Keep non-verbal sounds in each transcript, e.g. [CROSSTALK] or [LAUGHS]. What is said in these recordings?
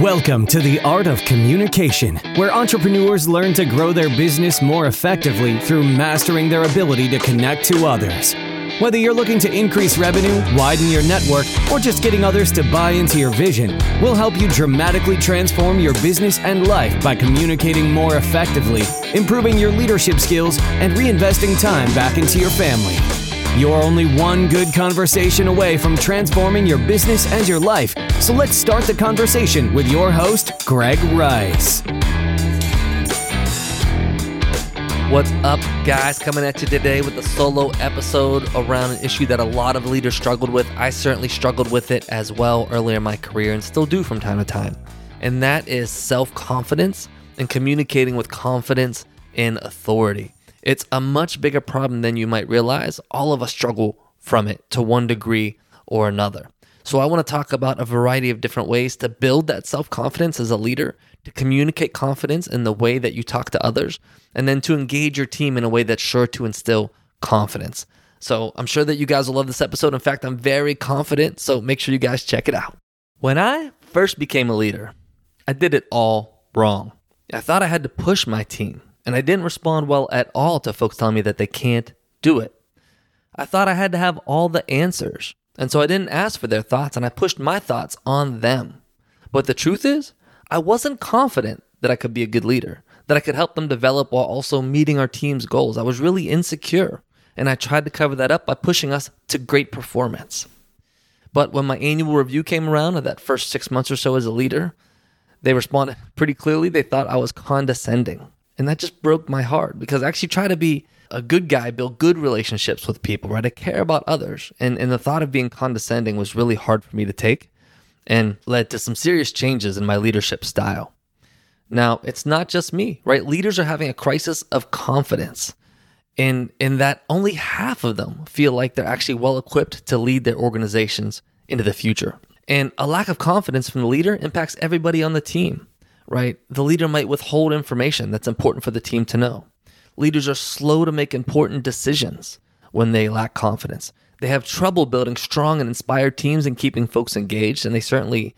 Welcome to the Art of Communication, where entrepreneurs learn to grow their business more effectively through mastering their ability to connect to others. Whether you're looking to increase revenue, widen your network, or just getting others to buy into your vision, we'll help you dramatically transform your business and life by communicating more effectively, improving your leadership skills, and reinvesting time back into your family. You're only one good conversation away from transforming your business and your life. So let's start the conversation with your host, Greg Rice. What's up, guys? Coming at you today with a solo episode around an issue that a lot of leaders struggled with. I certainly struggled with it as well earlier in my career and still do from time to time. And that is self confidence and communicating with confidence and authority. It's a much bigger problem than you might realize. All of us struggle from it to one degree or another. So, I want to talk about a variety of different ways to build that self confidence as a leader, to communicate confidence in the way that you talk to others, and then to engage your team in a way that's sure to instill confidence. So, I'm sure that you guys will love this episode. In fact, I'm very confident. So, make sure you guys check it out. When I first became a leader, I did it all wrong. I thought I had to push my team and I didn't respond well at all to folks telling me that they can't do it. I thought I had to have all the answers, and so I didn't ask for their thoughts and I pushed my thoughts on them. But the truth is, I wasn't confident that I could be a good leader, that I could help them develop while also meeting our team's goals. I was really insecure, and I tried to cover that up by pushing us to great performance. But when my annual review came around of that first six months or so as a leader, they responded pretty clearly. They thought I was condescending. And that just broke my heart because I actually try to be a good guy, build good relationships with people, right? I care about others. And, and the thought of being condescending was really hard for me to take and led to some serious changes in my leadership style. Now, it's not just me, right? Leaders are having a crisis of confidence in, in that only half of them feel like they're actually well equipped to lead their organizations into the future. And a lack of confidence from the leader impacts everybody on the team right? The leader might withhold information that's important for the team to know. Leaders are slow to make important decisions when they lack confidence. They have trouble building strong and inspired teams and keeping folks engaged, and they certainly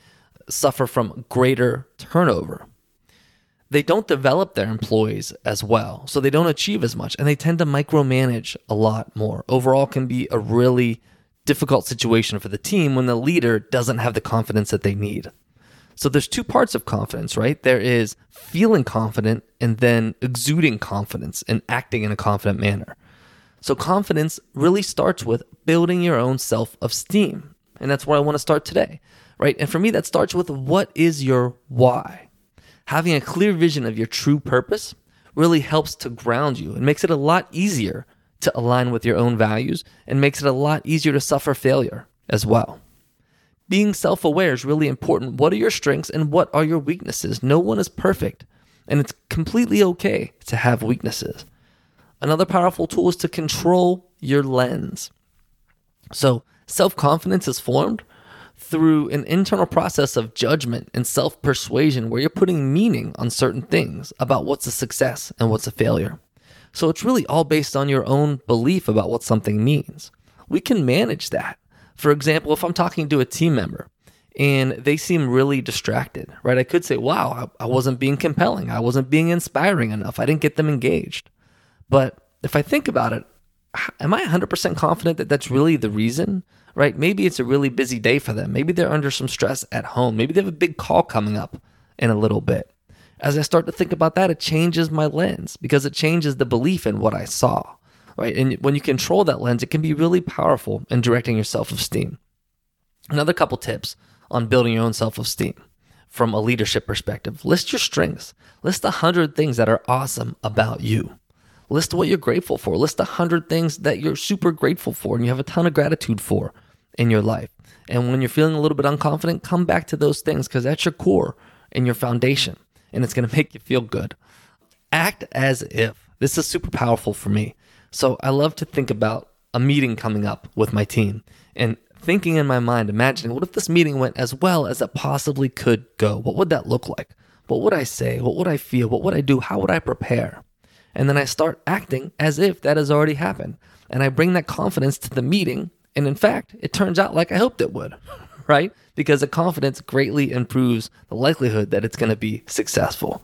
suffer from greater turnover. They don't develop their employees as well, so they don't achieve as much, and they tend to micromanage a lot more. Overall, can be a really difficult situation for the team when the leader doesn't have the confidence that they need. So there's two parts of confidence, right? There is feeling confident and then exuding confidence and acting in a confident manner. So confidence really starts with building your own self-esteem. And that's where I want to start today, right? And for me, that starts with what is your why? Having a clear vision of your true purpose really helps to ground you and makes it a lot easier to align with your own values and makes it a lot easier to suffer failure as well. Being self aware is really important. What are your strengths and what are your weaknesses? No one is perfect, and it's completely okay to have weaknesses. Another powerful tool is to control your lens. So, self confidence is formed through an internal process of judgment and self persuasion where you're putting meaning on certain things about what's a success and what's a failure. So, it's really all based on your own belief about what something means. We can manage that. For example, if I'm talking to a team member and they seem really distracted, right? I could say, wow, I, wasn't being compelling. I wasn't being inspiring enough. I didn't get them engaged. But if I think about it, am I 100% confident that that's really the reason? Right? Maybe it's a really busy day for them. Maybe they're under some stress at home. Maybe they have a big call coming up in a little bit. As I start to think about that, it changes my lens because it changes the belief in what I saw right? And when you control that lens, it can be really powerful in directing your self esteem. Another couple tips on building your own self esteem from a leadership perspective list your strengths, list a hundred things that are awesome about you. List what you're grateful for. List a hundred things that you're super grateful for and you have a ton of gratitude for in your life. And when you're feeling a little bit unconfident, come back to those things because that's your core and your foundation, and it's going [LAUGHS] to make you feel good. Act as if. This is super powerful for me. So I love to think about a meeting coming up with my team and thinking in my mind, imagining what if this meeting went as well as it possibly could go? What would that look like? What would I say? What would I feel? What would I do? How would I prepare? And then I start acting as if that has already happened. And I bring that confidence to the meeting. And in fact, it turns out like I hoped it would, [LAUGHS] right? Because the confidence greatly improves the likelihood that it's going to be successful.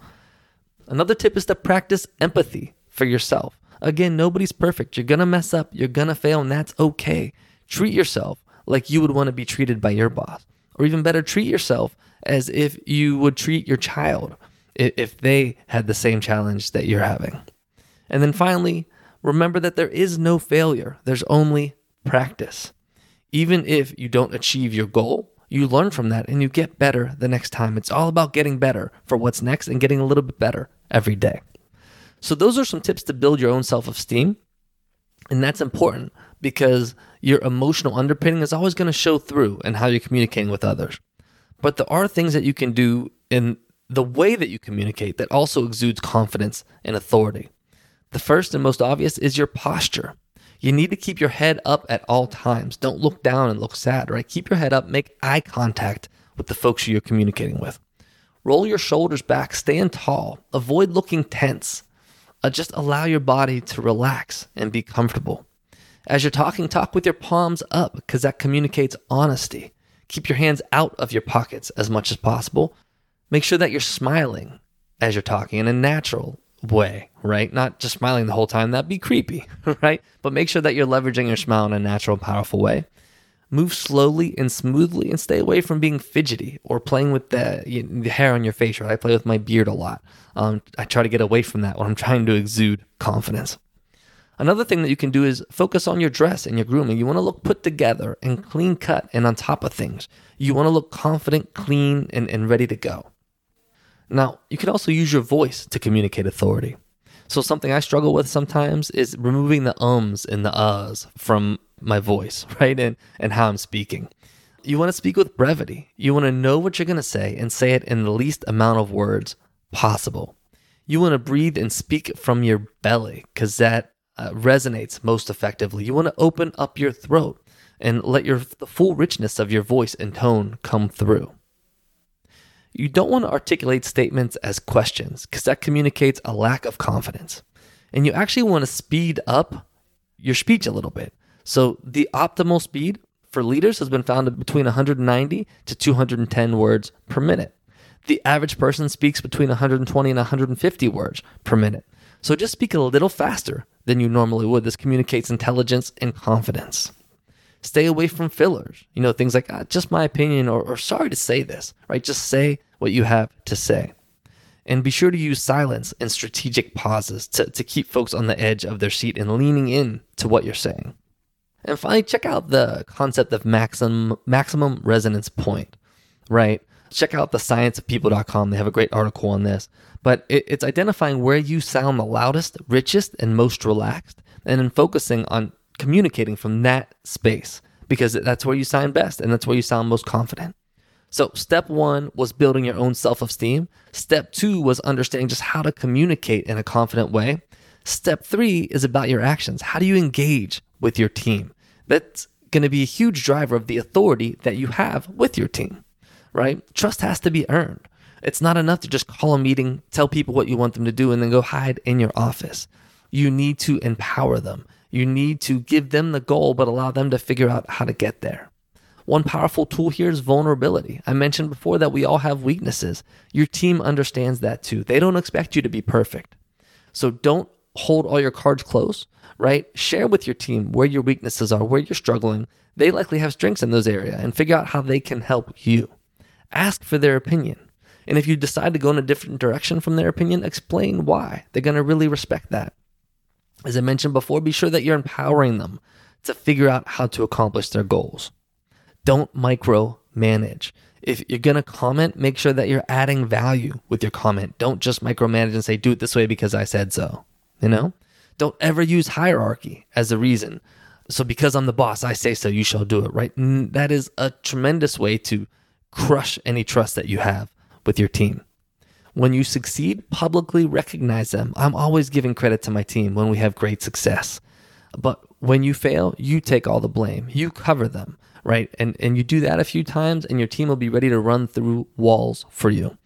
Another tip is to practice empathy for yourself. Again, nobody's perfect. You're to mess up, you're to fail, and that's okay. Treat yourself like you would want to be treated by your boss. Or even better, treat yourself as if you would treat your child if they had the same challenge that you're having. And then finally, remember that there is no failure, there's only practice. Even if you don't achieve your goal, you learn from that and you get better the next time. It's all about getting better for what's next and getting a little bit better every day. So, those are some tips to build your own self esteem. And that's important because your emotional underpinning is always going to show through in how you're communicating with others. But there are things that you can do in the way that you communicate that also exudes confidence and authority. The first and most obvious is your posture. You need to keep your head up at all times. Don't look down and look sad, right? Keep your head up, make eye contact with the folks you're communicating with. Roll your shoulders back, stand tall, avoid looking tense. Uh, just allow your body to relax and be comfortable. As you're talking, talk with your palms up because that communicates honesty. Keep your hands out of your pockets as much as possible. Make sure that you're smiling as you're talking in a natural way, right? Not just smiling the whole time. That'd be creepy, [LAUGHS] right? But make sure that you're leveraging your smile in a natural, powerful way. Move slowly and smoothly and stay away from being fidgety or playing with the, the hair on your face, right? I play with my beard a lot. Um, I try to get away from that when I'm [LAUGHS] trying to exude confidence. Another thing that you can do is focus on your dress and your grooming. You want to look put together and clean cut and on top of things. You want to look confident, clean, and, and ready to go. Now, you can also use your voice to communicate authority. So, something I struggle with sometimes is removing the ums and the uhs from my voice, [LAUGHS] right? And, and how I'm speaking. You want to speak with brevity. You want to know what you're going to say and say it in the least amount of words possible. You want to breathe and speak from your belly because that uh, resonates most effectively. You want to open up your throat and let your the full richness of your voice and tone come through. You don't want to articulate statements as questions because that communicates a lack of confidence. And you actually want to speed up your speech a little bit. So the optimal speed for leaders has been found between 190 to 210 words per minute. The average person speaks between 120 and 150 words per minute. So just speak a little faster than you normally would. This communicates intelligence and confidence. Stay away from fillers. You know, things like, ah, just my opinion, or, or sorry to say this, right? Just say what you have to say. And be sure to use silence and strategic pauses to, to keep folks on the edge of their seat and leaning in to what you're saying. And finally, check out the concept of maximum maximum resonance point, right? Check out the scienceofpeople.com. They have a great article on this. But it, it's identifying where you sound the loudest, richest, and most relaxed, and then focusing on communicating from that space because that's where you sound best and that's where you sound most confident. So, step one was building your own self esteem. Step two was understanding just how to communicate in a confident way. Step three is about your actions. How do you engage with your team? That's going to be a huge driver of the authority that you have with your team, right? Trust has to be earned. It's not enough to just call a meeting, tell people what you want them to do, and then go hide in your office. You need to empower them. You need to give them the goal, but allow them to figure out how to get there. One powerful tool here is vulnerability. I mentioned before that we all have weaknesses. Your team understands that too. They don't expect you to be perfect. So don't hold all your cards close, right? Share with your team where your weaknesses are, where you're struggling. They likely have strengths in those areas and figure out how they can help you. Ask for their opinion. And if you decide to go in a different direction from their opinion, explain why. They're going to really respect that. As I mentioned before, be sure that you're empowering them to figure out how to accomplish their goals. Don't micromanage. If you're going to comment, make sure that you're adding value with your comment. Don't just micromanage and say, do it this way because I said so. You know? Don't ever use hierarchy as a reason. So, because I'm the boss, I say so, you shall do it, right? That is a tremendous way to crush any trust that you have with your team. When you succeed, publicly recognize them. I'm always giving credit to my team when we have great success. But when you fail, you take all the blame. You cover them, right? And and you do that a few times and your team will be ready to run through walls for you.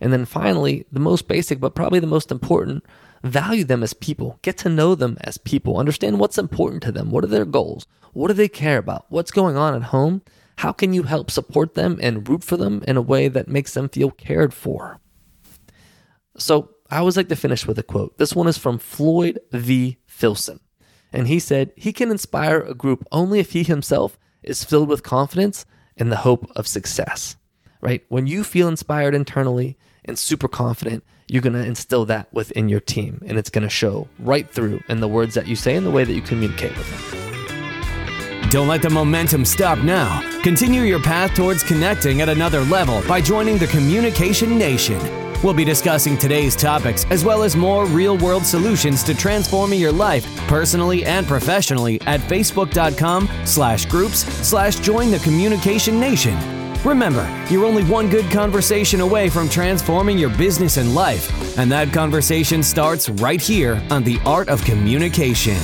And then finally, the most basic but probably the most important, value them as people. Get to know them as people. Understand what's important to them. What are their goals? What do they care about? What's going on at home? How can you help support them and root for them in a way that makes them feel cared for? So, I always like to finish with a quote. This one is from Floyd V. Filson. And he said, He can inspire a group only if he himself is filled with confidence and the hope of success, right? When you feel inspired internally and super confident, you're going to instill that within your team. And it's going to show right through in the words that you say and the way that you communicate with them. Don't let the momentum stop now. Continue your path towards connecting at another level by joining the Communication Nation. We'll be discussing today's topics as well as more real world solutions to transforming your life personally and professionally at facebook.com slash groups slash join the communication nation. Remember, you're only one good conversation away from transforming your business and life, and that conversation starts right here on The Art of Communication.